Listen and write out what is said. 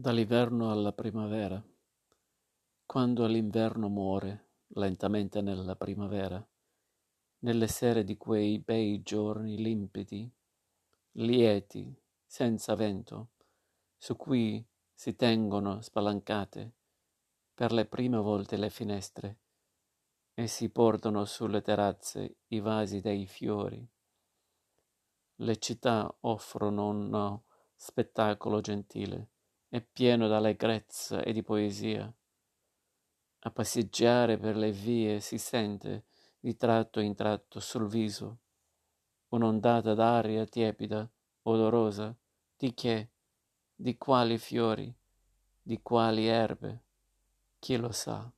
Dall'inverno alla primavera. Quando l'inverno muore lentamente nella primavera, nelle sere di quei bei giorni limpidi, lieti, senza vento, su cui si tengono spalancate per le prime volte le finestre e si portano sulle terrazze i vasi dei fiori. Le città offrono uno spettacolo gentile è pieno d'allegrezza e di poesia. A passeggiare per le vie si sente di tratto in tratto sul viso un'ondata d'aria tiepida, odorosa, di che? Di quali fiori? Di quali erbe? Chi lo sa?